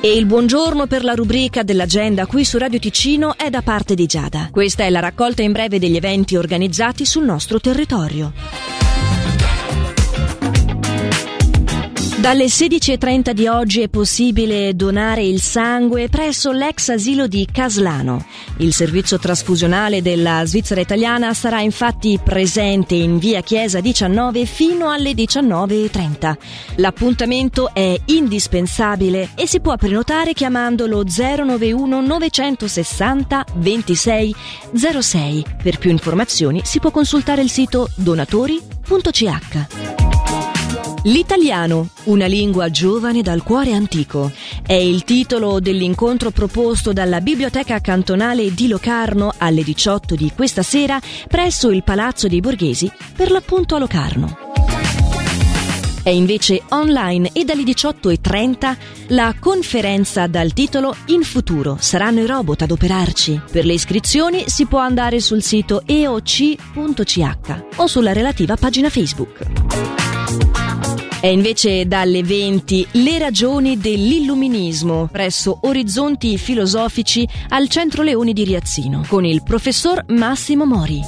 E il buongiorno per la rubrica dell'agenda qui su Radio Ticino è da parte di Giada. Questa è la raccolta in breve degli eventi organizzati sul nostro territorio. Dalle 16.30 di oggi è possibile donare il sangue presso l'ex asilo di Caslano. Il servizio trasfusionale della Svizzera italiana sarà infatti presente in via Chiesa 19 fino alle 19.30. L'appuntamento è indispensabile e si può prenotare chiamando lo 091 960 26 06. Per più informazioni si può consultare il sito donatori.ch. L'italiano, una lingua giovane dal cuore antico, è il titolo dell'incontro proposto dalla Biblioteca Cantonale di Locarno alle 18 di questa sera presso il Palazzo dei Borghesi, per l'appunto a Locarno. È invece online e dalle 18.30 la conferenza dal titolo In futuro saranno i robot ad operarci. Per le iscrizioni si può andare sul sito eoc.ch o sulla relativa pagina Facebook. È invece dalle 20 le ragioni dell'illuminismo presso Orizzonti Filosofici al Centro Leoni di Riazzino con il professor Massimo Mori.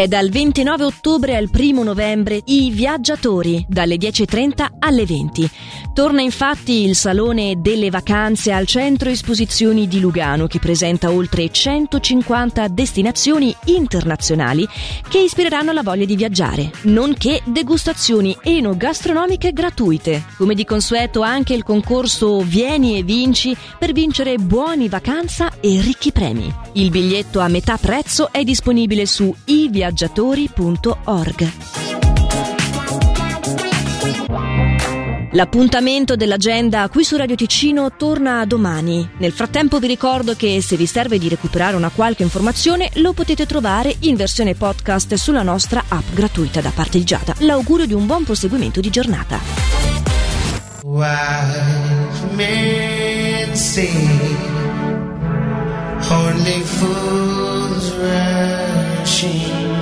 È dal 29 ottobre al 1 novembre I Viaggiatori, dalle 10.30 alle 20. Torna infatti il Salone delle Vacanze al Centro Esposizioni di Lugano che presenta oltre 150 destinazioni internazionali che ispireranno la voglia di viaggiare, nonché degustazioni enogastronomiche gratuite. Come di consueto anche il concorso Vieni e vinci per vincere buoni vacanza e ricchi premi. Il biglietto a metà prezzo è disponibile su iviaggiatori.org. L'appuntamento dell'agenda qui su Radio Ticino torna domani. Nel frattempo vi ricordo che se vi serve di recuperare una qualche informazione lo potete trovare in versione podcast sulla nostra app gratuita da parte di Giada. L'augurio di un buon proseguimento di giornata. Only fools rushing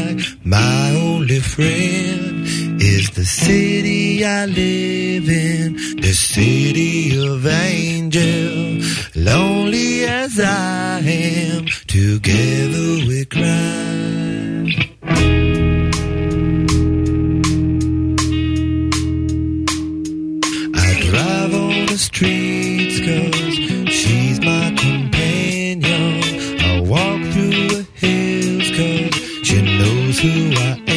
like my only friend is the city I live in, the city of angel. Lonely as I am, together we cry. those who are